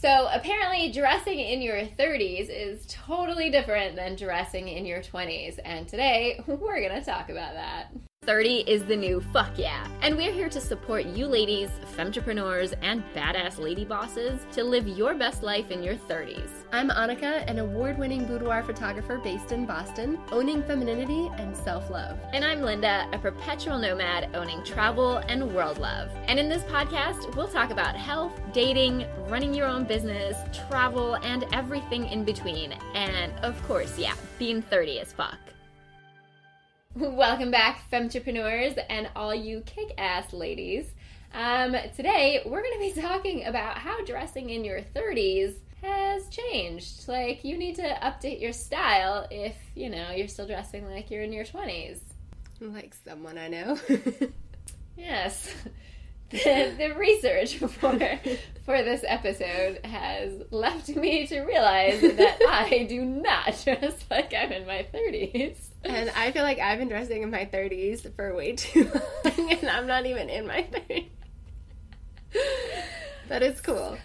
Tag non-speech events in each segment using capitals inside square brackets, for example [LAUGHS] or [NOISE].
So, apparently, dressing in your 30s is totally different than dressing in your 20s. And today, [LAUGHS] we're to talk about that. 30 is the new fuck yeah. And we're here to support you ladies, femtrepreneurs, and badass lady bosses to live your best life in your 30s. I'm Annika, an award winning boudoir photographer based in Boston, owning femininity and self love. And I'm Linda, a perpetual nomad owning travel and world love. And in this podcast, we'll talk about health, dating, running your own business, travel, and everything in between. And of course, yeah, being 30 as fuck. [LAUGHS] Welcome back, femtrepreneurs, and all you kick ass ladies. Um, today, we're going to be [LAUGHS] talking about how dressing in your 30s has changed. Like, you need to update your style if, you know, you're still dressing like you're in your 20s. Like someone I know. [LAUGHS] yes. The, the research for for this episode has left me to realize that I do not dress like I'm in my 30s. And I feel like I've been dressing in my 30s for way too long, and I'm not even in my 30s. But it's cool.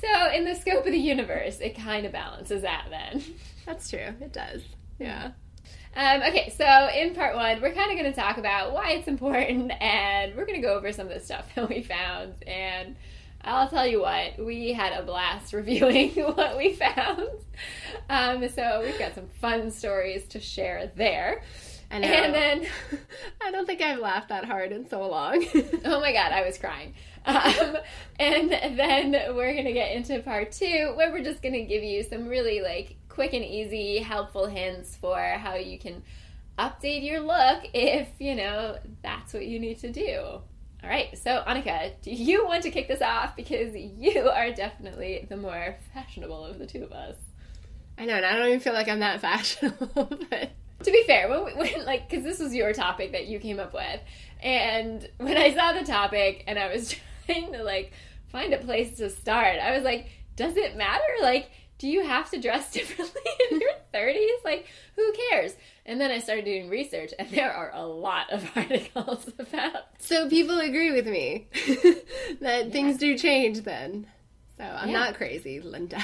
So, in the scope of the universe, it kind of balances out then. That's true. It does. Yeah. Um, okay, so in part one, we're kind of going to talk about why it's important, [LAUGHS] and we're going to go over some of the stuff [LAUGHS] that we found. And I'll tell you what, we had a blast [LAUGHS] reviewing what we found. Um, so we've got some fun stories to share there. And then, I don't think I've laughed that hard in so long. oh my god, I was crying. Um, and then we're going to get into part two, where we're just going to give you some really like quick and easy, helpful hints for how you can update your look if, you know, that's what you need to do. All right, so Annika, do you want to kick this off? Because you are definitely the more fashionable of the two of us. I know, and I don't even feel like I'm that fashionable, [LAUGHS] but To be fair, when, we, when like, because this was your topic that you came up with, and when I saw the topic and I was [LAUGHS] trying to like find a place to start, I was like, does it matter? Like, do you have to dress [LAUGHS] differently in your 30s? Like, who cares? And then I started doing research, and there are a lot of [LAUGHS] articles about. so people agree with me [LAUGHS] that things do change then. So I'm Yeah. not crazy, Linda.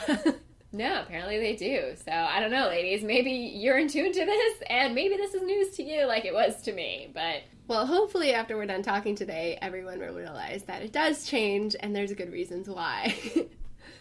No, apparently they do. So I don't know, ladies. Maybe you're in tune to this, and maybe this is news to you, like it was to me. But well, hopefully after we're done talking today, everyone will realize that it does change and there's good reasons why.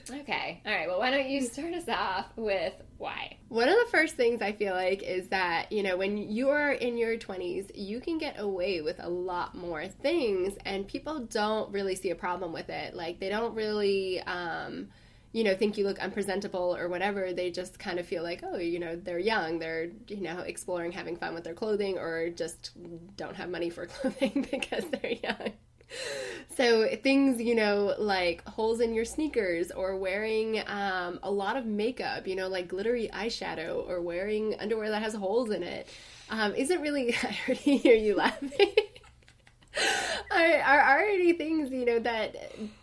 Okay, all right. Well, why don't you start us off with why? One of the first things I feel like is that, you know, when you're in your 20s, you can get away with a lot more things and people don't really see a problem with it. Like, they don't really, um, you know, think you look unpresentable or whatever. They just kind of feel like, oh, you know, they're young. They're, you know, exploring, having fun with their clothing or just don't have money for [LAUGHS] clothing because they're young. [LAUGHS] So things, you know, like holes in your sneakers or wearing um, a lot of makeup, you know, like glittery eyeshadow or wearing underwear that has holes in it, um, isn't really. [LAUGHS] I already hear you laughing. [LAUGHS] are, already things, you know, that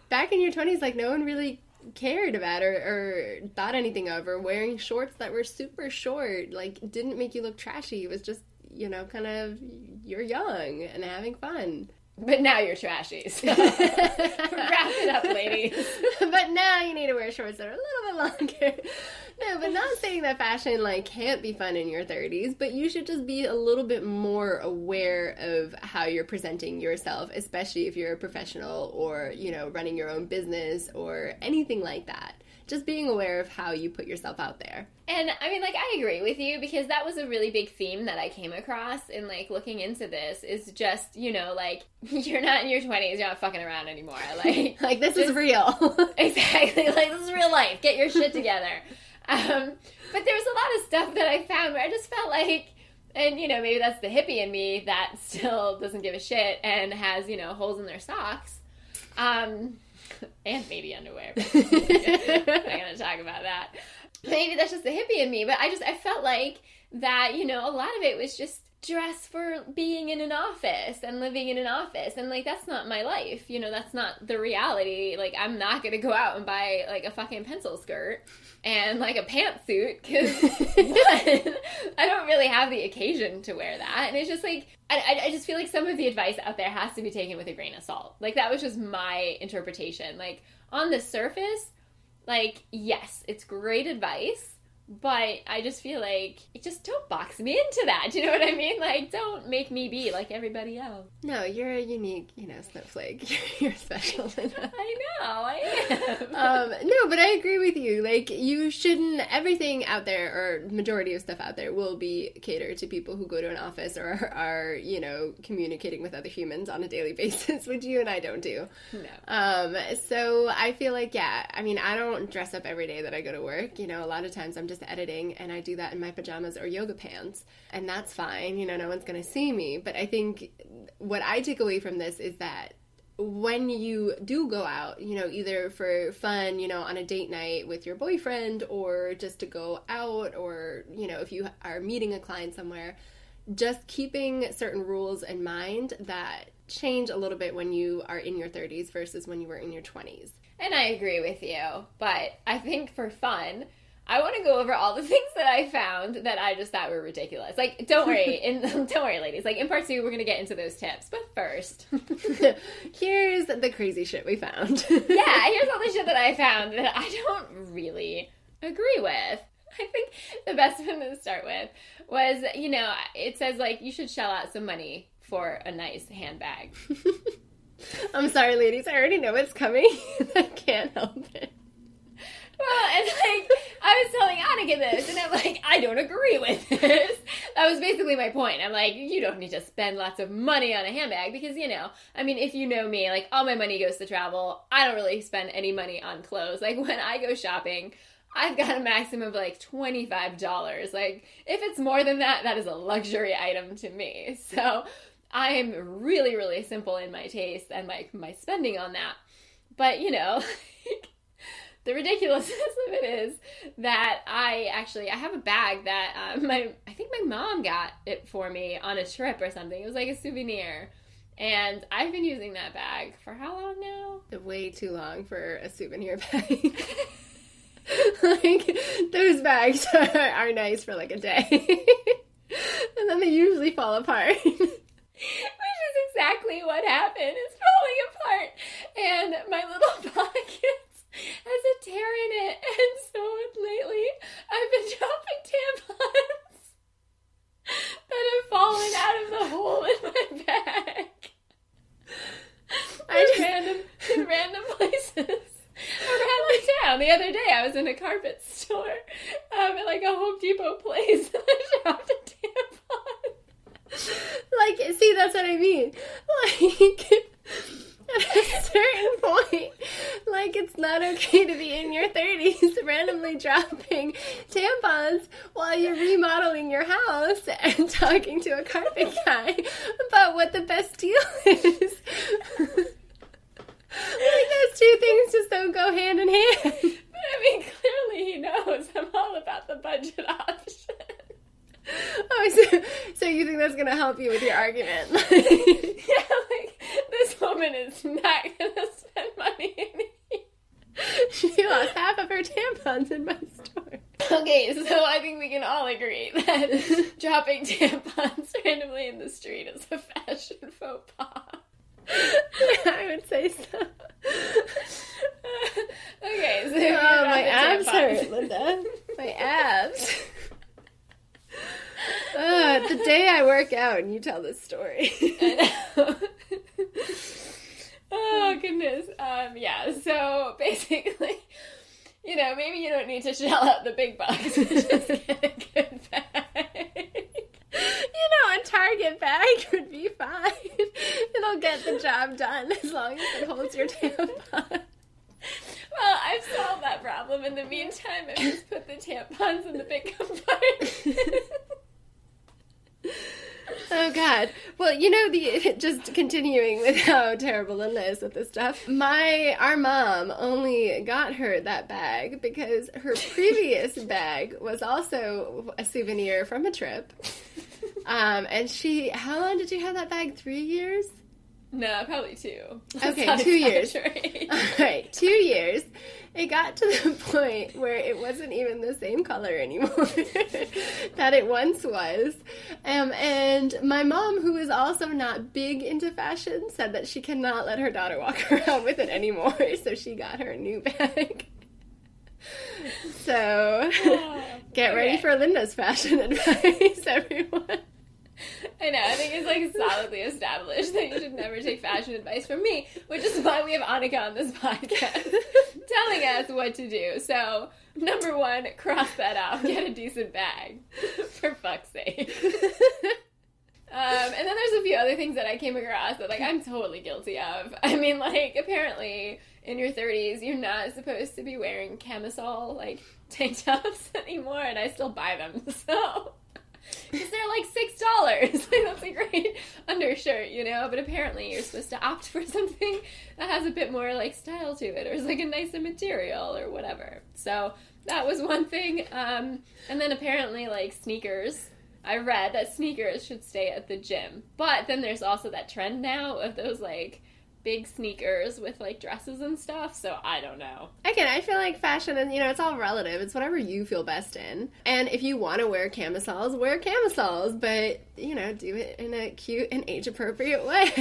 back in your twenties, like no one really cared about or, or thought anything of, or wearing shorts that were super short, like didn't make you look trashy. It was just, you know, kind of you're young and having fun. But now you're trashy. So [LAUGHS] wrap it up, ladies. but now you need to wear shorts that are a little bit longer. No, but not saying that fashion like can't be fun in your 30s, but you should just be a little bit more aware of how you're presenting yourself, especially if you're a professional or, you know, running your own business or anything like that. Just being aware of how you put yourself out there. And I mean, like, I agree with you because that was a really big theme that I came across in like looking into this. Is just you know, like [LAUGHS] you're not in your twenties, you're not fucking around anymore. [LAUGHS] Like, Like this is real. [LAUGHS] exactly, like this is real life. Get your shit together. Um, but there was a lot of stuff that I found where I just felt like, and you know, maybe that's the hippie in me that still doesn't give a shit and has you know holes in their socks, um, and maybe underwear. I'm not [LAUGHS] gonna talk about that. Maybe that's just the hippie in me, but I just I felt like that you know a lot of it was just dress for being in an office and living in an office. And like that's not my life. You know that's not the reality. Like i'm not gonna go out and buy like a fucking pencil skirt and like a pantsuit because [LAUGHS] [LAUGHS] i don't really have the occasion to wear that. And it's just like I, I just feel like some of the advice out there has to be taken with a grain of salt. Like that was just my interpretation. Like on the surface like yes it's great advice but I just feel like it just don't box me into that. Do [LAUGHS] you know what I mean? Like, don't make me be like everybody else. No, you're a unique, you know, snowflake. [LAUGHS] You're special. [LAUGHS] I know, I am. um, no, but I agree with you. Like, you shouldn't. Everything out there, or majority of stuff out there, will be catered to people who go to an office or are, are you know, communicating with other humans on a daily basis, which you and I don't do. No. Um, so I feel like, yeah. I mean, I don't dress up every day that I go to work. You know, a lot of times I'm just editing and I do that in my pajamas or yoga pants, and that's fine. You know, no one's going to see me. But I think what I take away from this is that when you do go out, you know, either for fun, you know, on a date night with your boyfriend or just to go out or, you know, if you are meeting a client somewhere, just keeping certain rules in mind that change a little bit when you are in your 30s versus when you were in your 20s. And I agree with you, but I think for fun, I want to go over all the [LAUGHS] things that I found that I just thought were ridiculous. Like, don't worry, [LAUGHS] in, [LAUGHS] don't worry, ladies. Like in part two, we're gonna get into those tips. But first, here's the crazy shit we found. yeah, here's all the shit that I found that I don't really agree with. I think the best one to start with was, you know, it says like you should shell out some money for a nice handbag. I'm sorry, ladies. I already know what's coming. I can't help it. [LAUGHS] And like I was telling Annika this, and I'm like, I don't agree with this. [LAUGHS] That was basically my point. I'm like, you don't need to spend lots of money on a handbag because you know, I mean, if you know me, like all my money goes to travel. I don't really spend any money on clothes. Like [LAUGHS] when I go shopping. I've got a maximum of like $25. Like, if it's more than that, that is a luxury item to me. So, I am really, really simple in my taste and like my, my spending on that. But, you know, the ridiculousness [LAUGHS] of it is that I actually I have a bag that uh, [LAUGHS] my I think my mom got it for me on a trip or something. It was like a souvenir. And I've been using that bag for how long now? Way too long for a souvenir [LAUGHS] bag. like those bags are, are nice for like a day. and then they usually fall apart. Which is exactly what happened. It's falling apart. And my little pocket has a tear in it. And so lately, I've been dropping tampons that have fallen out of the hole in my bag. I just... random, in random places around the town. The other day, I was in a carpet store um, at like a Home Depot place, and I dropped a tampon. Like, see, that's what I mean. Like at a certain point, like it's not okay to be in your 30s randomly dropping tampons while you're remodeling your house and talking to a carpet guy about what the best deal is. like those two things just don't go hand in hand. [LAUGHS] But I mean, clearly he knows I'm all about the budget option. [LAUGHS] Oh, so, so you think that's gonna help you with your argument? [LAUGHS] yeah, like this woman is not gonna spend money. She lost half of her tampons in my store. Okay, so I think we can all agree that dropping tampons randomly in the street is a fashion faux pas. Yeah, I would say so. okay, so oh, my abs tampons. hurt, Linda. My abs. Uh, the day I work out and you tell this story. oh goodness. Um, yeah. So [LAUGHS] basically, you know, maybe you don't need to shell out the big bucks. [LAUGHS] just get a good bag. [LAUGHS] You know, a Target bag would be fine. It'll get the job done as long as it holds your tampon. Well, I've solved that problem. In the meantime, I've just put the tampons in the big compartment. oh God. Well, you know the [LAUGHS] just continuing with [LAUGHS] how terrible Linda is with this stuff. My our mom only got her that bag because her [LAUGHS] previous bag was also a souvenir from a trip. Um, and she, how long did you have that bag? Three years? No, probably two. Okay, two years. [LAUGHS] All right, two years. It got to the [LAUGHS] point where it wasn't even the same color anymore [LAUGHS] that it once was. Um, and my mom, who is also not big into fashion, said that she cannot let her daughter walk around with it anymore. So she got her a new bag. So get ready for Linda's fashion advice, everyone. [LAUGHS] I know. I think it's like solidly established that you should never take fashion advice from me, which is why we have Annika on this podcast [LAUGHS] telling us what to do. So, number one, cross that out. Get a decent bag, for fuck's sake. [LAUGHS] Um, and then there's a few other things that I came across that like I'm totally guilty of. I mean, like apparently in your 30s you're not supposed to be wearing camisole like tank tops anymore, and I still buy them. So because they're like six dollars. [LAUGHS] like, that's a great undershirt, you know. But apparently, you're supposed to opt for something that has a bit more like style to it, or is like a nicer material, or whatever. So that was one thing. Um, and then apparently, like sneakers. I read that sneakers should stay at the gym, but then there's also that trend now of those like big sneakers with like dresses and stuff. So I don't know. Again, I feel like fashion and you know it's all relative. It's whatever you feel best in. And if you want to wear camisoles, wear camisoles, but you know do it in a cute and age appropriate way. [LAUGHS]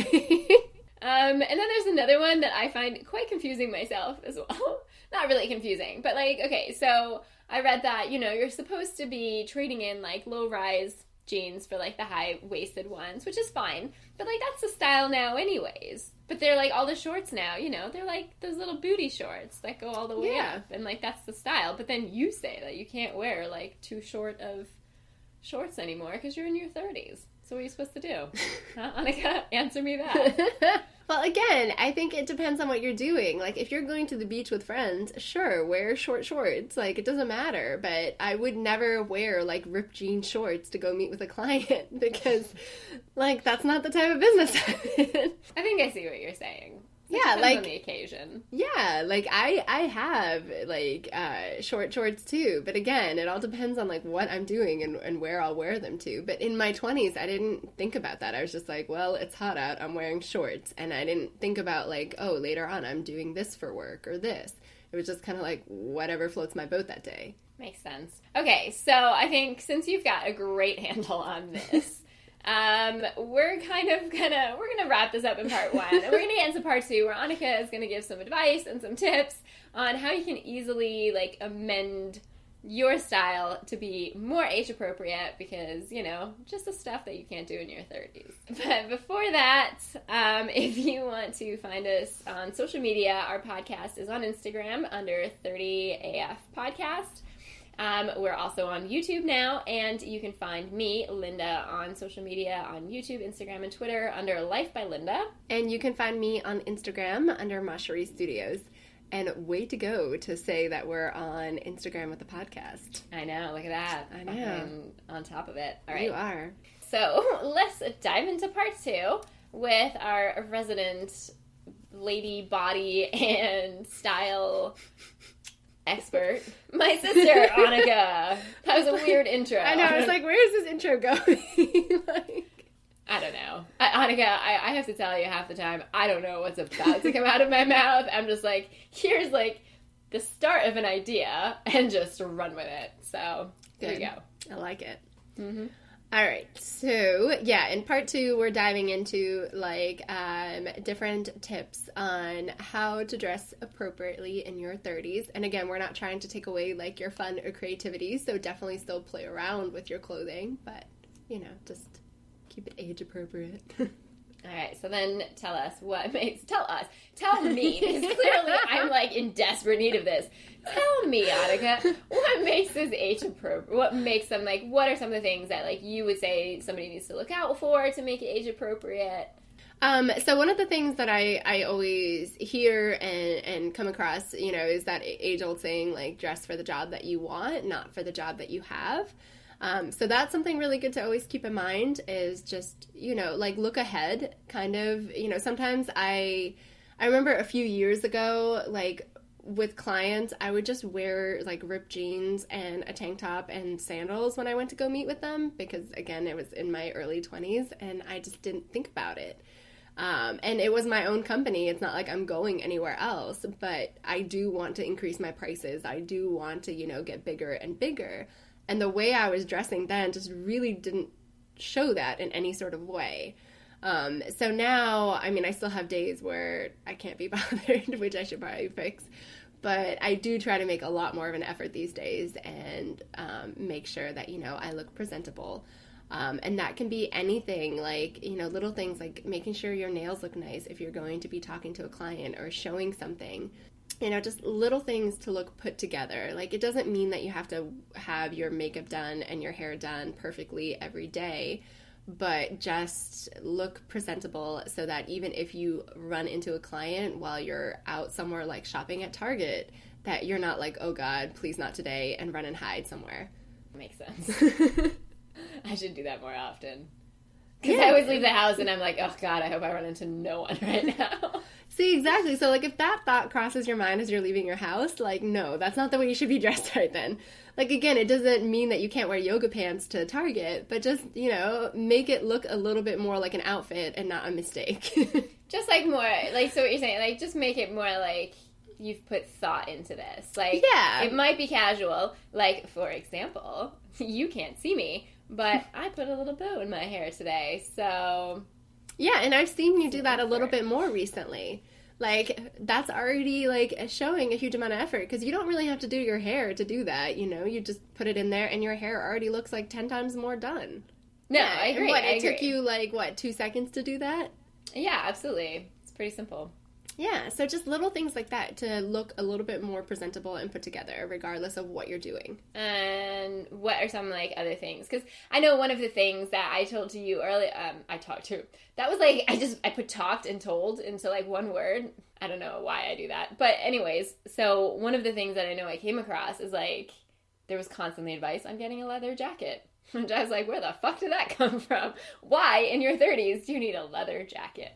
um, and then there's another one that I find quite confusing myself as well. [LAUGHS] Not really confusing, but like okay, so I read that you know you're supposed to be trading in like low rise jeans for like the high waisted ones, which is fine. But like that's the style now, anyways. But they're like all the shorts now, you know, they're like those little booty shorts that go all the way Yeah. up, and like that's the style. But then you say that you can't wear like too short of shorts anymore because you're in your thirties. So what are you supposed to do? [LAUGHS] huh, Annika? [LAUGHS] Answer me that. [LAUGHS] well, again, I think it depends on what you're doing. Like, if you're going to the beach with friends, sure, wear short shorts. Like, it doesn't matter. But I would never wear, like, ripped jean shorts to go meet with a client [LAUGHS] because, like, that's not the type of business I'm in. I think I see what you're saying. It Yeah, like- on the occasion. Yeah, like I I have like uh, short shorts too, but again, it all depends on like what I'm doing and, and where I'll wear them to. But in my 20s, I didn't think about that. I was just like, well, it's hot out, I'm wearing shorts, and I didn't think about like, oh, later on I'm doing this for work or this. It was just kind of like whatever floats my boat that day. Makes sense. Okay, so I think since you've got a great [LAUGHS] handle on this, um, we're kind of gonna we're gonna wrap this up in part one, and we're gonna get into part two, where Annika is gonna give some advice and some tips on how you can easily like amend your style to be more age appropriate because you know just the stuff that you can't do in your 30s [LAUGHS] but before that um, [LAUGHS] if you want to find us on social media our podcast is on instagram under 30af podcast um, we're also on YouTube now, and you can find me, Linda, on social media on YouTube, Instagram, and Twitter under Life by Linda. And you can find me on Instagram under Masherie Studios. And way to go to say that we're on Instagram with the podcast. I know, look at that. I know. Fucking on top of it. All right. You are. So [LAUGHS] let's dive into part two with our resident lady body and style expert, [LAUGHS] my sister Annika. That was a weird intro. I know. I was like, where is this intro going? [LAUGHS] like, I don't know. I, Annika, I, I have to tell you half the time, I don't know what's about to come out of my mouth. I'm just like, here's like the start of an idea and just run with it. So there you go. I like it. hmm All right. So yeah, in part two, we're diving into like um, different tips on how to dress appropriately in your 30s. And again, we're not trying to take away like your fun or creativity. So definitely still play around with your clothing, but you know, just keep it age appropriate. [LAUGHS] All right, so then tell us what [LAUGHS] makes tell us tell me because clearly [LAUGHS] I'm like in desperate need of this. Tell me, Annika, what makes this age appropriate? What makes them like? What are some of the things that like you would say somebody needs to look out for to make it age appropriate? Um, so one of the things that I, I always hear and, and come across, you know, is that age old saying like dress for the job that you want, not for the job that you have. Um, so that's something really good to always keep in mind is just, you know, like look ahead kind of, you know, sometimes I, I remember a few years ago, like with clients, I would just wear like ripped jeans and a tank top and sandals when I went to go meet with them because, again, it was in my early 20s and I just didn't think about it. Um, and it was my own company. It's not like I'm going anywhere else, but I do want to increase my prices. I do want to, you know, get bigger and bigger. And the way I was dressing then just really didn't show that in any sort of way. Um, so now, I mean, I still have days where I can't be [LAUGHS] bothered, which I should probably fix. But I do try to make a lot more of an effort these days and um, make sure that, you know, I look presentable. Um, and that can be anything like, you know, little things like making sure your nails look nice if you're going to be talking to a client or showing something. You know, just little things to look put together. Like, it doesn't mean that you have to have your makeup done and your hair done perfectly every day but just look presentable so that even if you run into a client while you're out somewhere like shopping at Target, that you're not like, oh God, please not today, and run and hide somewhere. Makes sense. [LAUGHS] [LAUGHS] I should do that more often. Because yeah. I always leave the house and I'm like, oh God, I hope I run into no one [LAUGHS] right now. See, exactly. So, like, if that thought crosses your mind as you're leaving your house, like, no, that's not the way you should be [LAUGHS] dressed right then like again it doesn't mean that you can't wear yoga pants to target but just you know make it look a little bit more like an outfit and not a mistake [LAUGHS] just like more like so what you're saying like just make it more like you've put thought into this like yeah it might be casual like for example you can't see me but i put a little bow in my hair today so. Yeah and i've seen you do that a little bit more recently. Like that's already like showing a huge amount of effort because you don't really have to do your hair to do that you know? You just put it in there and your hair already looks like 10 times more done. No yeah, i agree what, it I took you like what two seconds to do that? Yeah absolutely. It's pretty simple yeah, so just little things like that to look a little bit more presentable and put together, regardless of what you're doing. And what are some like other things? Because I know one of the things that I told to you earlier, um, I talked to. That was like I just I put talked and told into like one word. I don't know why I do that, but anyways, so one of the things that I know I came across is like there was constantly advice on getting a leather jacket. [LAUGHS] And I was like, where the fuck did that [LAUGHS] come from? Why in your 30s do you need a leather jacket?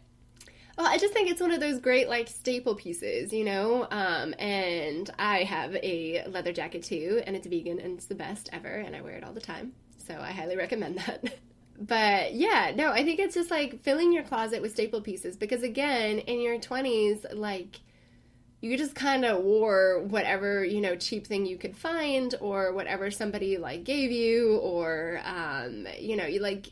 Well, I just think it's one of those great like staple pieces, you know. Um, and I have a leather jacket too, and it's vegan and it's the best ever, and I wear it all the time. So I highly recommend that. [LAUGHS] but yeah, no, I think it's just like filling your closet with staple pieces because again, in your twenties, like you just kind of wore whatever you know cheap thing you could find or whatever somebody like gave you or um, you know you like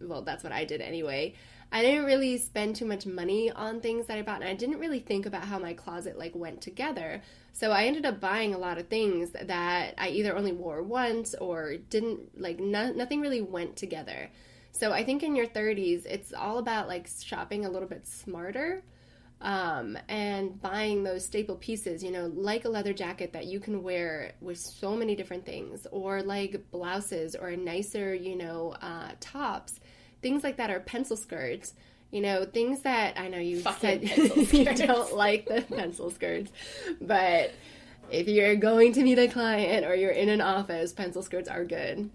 well that's what i did anyway I didn't really spend too much money on things that I bought, and I didn't really think about how my closet like went together. So I ended up buying a lot of things that I either only wore once or didn't like. No, nothing really went together. So I think in your 30s, it's all about like shopping a little bit smarter. Um, and buying those staple pieces, you know, like a leather jacket that you can wear with so many different things, or like blouses or nicer, you know, uh, tops things like that are pencil skirts. You know, things that I know you Fucking said [LAUGHS] you don't like the pencil skirts, but if you're going to meet a client or you're in an office, pencil skirts are good.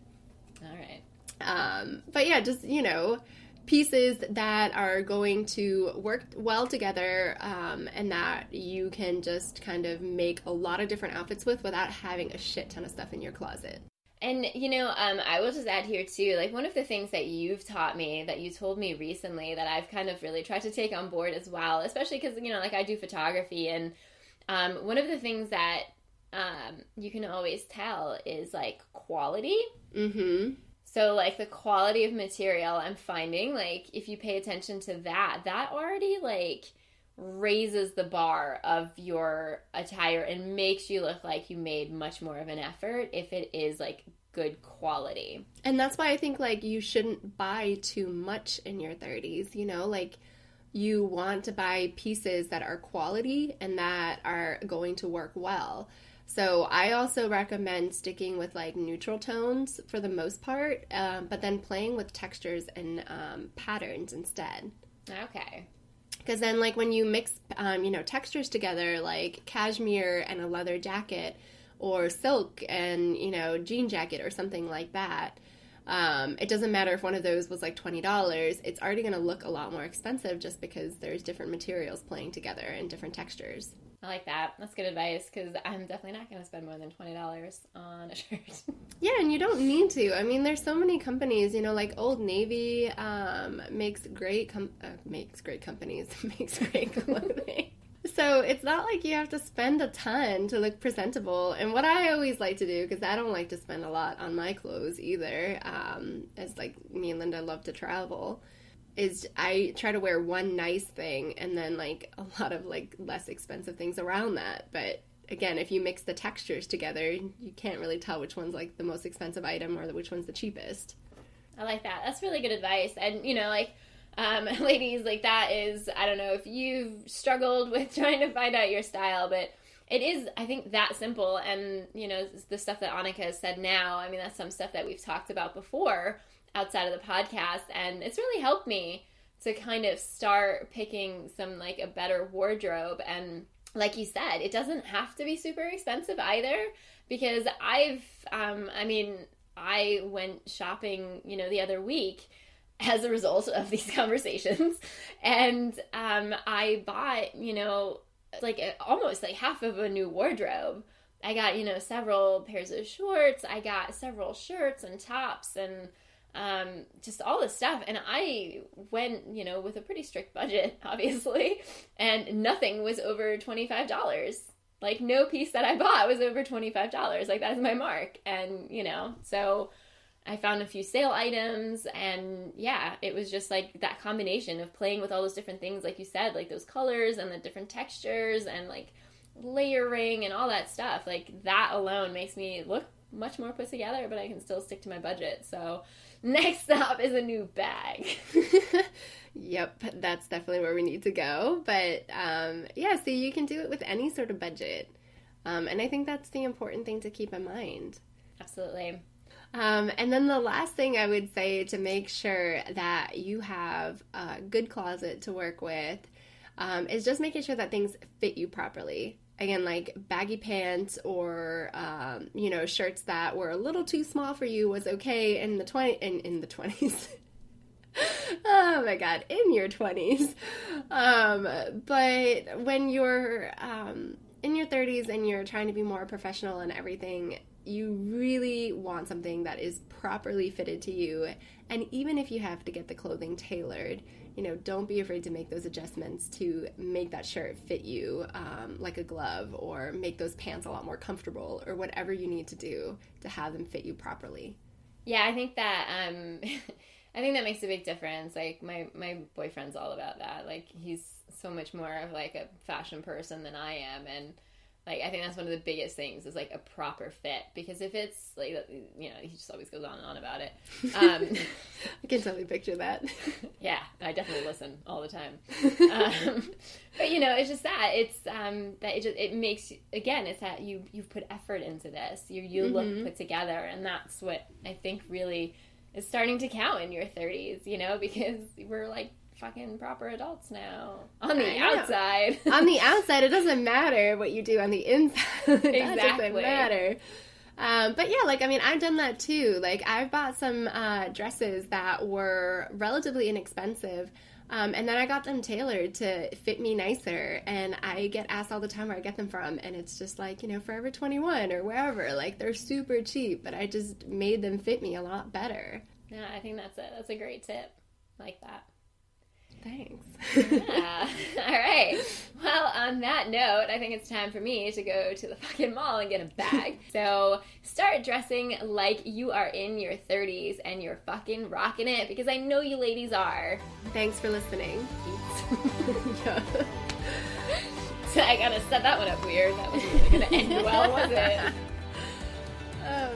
All right. Um, but yeah, just you know, pieces that are going to work well together um, and that you can just kind of make a lot of different outfits with without having a shit ton of stuff in your closet. And you know, um, I will just add here too, like one of the things that you've taught me, that you told me recently, that I've kind of really tried to take on board as well, especially because you know, like I do photography, and um, one of the things that um, you can always tell is like quality. Mm-hmm. So like the quality of material, I'm finding like if you pay attention to that, that already like raises the bar of your attire and makes you look like you made much more of an effort if it is like good quality. And that's why I think like you shouldn't buy too much in your 30s, you know, like you want to buy pieces that are quality and that are going to work well. So I also recommend sticking with like neutral tones for the most part, um, but then playing with textures and um, patterns instead. Okay because then like when you mix um, you know textures together like cashmere and a leather jacket or silk and you know jean jacket or something like that um, it doesn't matter if one of those was like $20 it's already going to look a lot more expensive just because there's different materials playing together and different textures I like that. That's good advice because I'm definitely not going to spend more than twenty dollars on a [LAUGHS] shirt. Yeah, and you don't need to. I mean, there's so many companies. You know, like Old Navy um, makes great com- uh, makes great companies [LAUGHS] makes great [LAUGHS] clothing. so it's not like you have to spend a ton to look presentable. And what I always like to do, because I don't like to spend a lot on my clothes either, um, as like me and Linda love to travel is I try to wear one nice thing and then like a lot of like less expensive things around that. But again, if you mix the textures together, you can't really tell which one's like the most expensive item or which one's the cheapest. I like that. That's really good advice. And you know, like um, [LAUGHS] ladies, like that is I don't know if you've struggled with [LAUGHS] trying to find out your style, but it is I think that simple. And you know, the stuff that Annika has said now. I mean, that's some stuff that we've talked about before outside of the podcast and it's really helped me to kind of start picking some like a better wardrobe. And like you said it doesn't have to be super expensive either because i've um i mean i went shopping you know the other week [LAUGHS] as a result of these [LAUGHS] conversations. And um i bought you know like a, almost like half of a new wardrobe. I got you know several pairs of shorts. I got several shirts and tops and um, just all this stuff. And I went, you know, with a pretty strict budget, [LAUGHS] obviously, and nothing was over $25. Like, no piece that I bought was over $25. Like, that's my mark. And, you know, so I found a few sale items. And yeah, it was just like that combination of playing with all those different things, like you said, like those colors and the different textures and like layering and all that stuff. Like, that alone makes me look much more put together, but I can still stick to my budget. So, Next up is a new bag. [LAUGHS] yep, that's definitely where we need to go. But um, yeah, so you can do it with any sort of budget. Um, and I think that's the important thing to keep in mind. Absolutely. Um, and then the last thing I would say to make sure that you have a good closet to work with um, is just making sure that things fit you properly again like baggy pants or um, you know shirts that were a little too small for you was okay in the 20 in, in the 20s [LAUGHS] oh my god in your 20s um, but when you're um, in your 30s and you're trying to be more professional and everything you really want something that is properly fitted to you. And even if you have to get the clothing tailored you know, don't be afraid to make those adjustments to make that shirt fit you um, like a glove or make those pants a lot more comfortable or whatever you need to do to have them fit you properly. Yeah, I think that um, [LAUGHS] I think that makes a big difference. Like my my boyfriend's all about that. Like he's so much more of like a fashion person than I am, and like I think that's one of the biggest things is like a proper fit because if it's like you know he just always goes on and on about it. Um, [LAUGHS] I can totally picture that. [LAUGHS] yeah, I definitely listen all the time. [LAUGHS] Um, but you know, it's just that it's um, that it just it makes again it's that you you've put effort into this. You you mm-hmm. look put together, and that's what I think really is starting to count in your 30s. You know, because we're like fucking proper adults now. On the outside. on the [LAUGHS] outside, it doesn't matter what you do on the inside. [LAUGHS] exactly. doesn't matter. Um, but yeah, like I mean, I've done that too. Like I've bought some uh, dresses that were relatively inexpensive. Um, and then I got them tailored to fit me nicer. And I get asked all the time where I get them from. And it's just like, you know, Forever 21 or wherever. Like they're super cheap, but I just made them fit me a lot better. Yeah, I think that's it. That's a great tip. like that. Thanks. yeah. [LAUGHS] All right. Well, on that note, I think it's time for me to go to the fucking mall and get a bag. [LAUGHS] so start dressing like you are in your 30s and you're fucking rocking it because I know you ladies are. Thanks for listening. [LAUGHS] yeah. So I gotta set that one up weird. That wasn't really gonna end well, was it? Oh,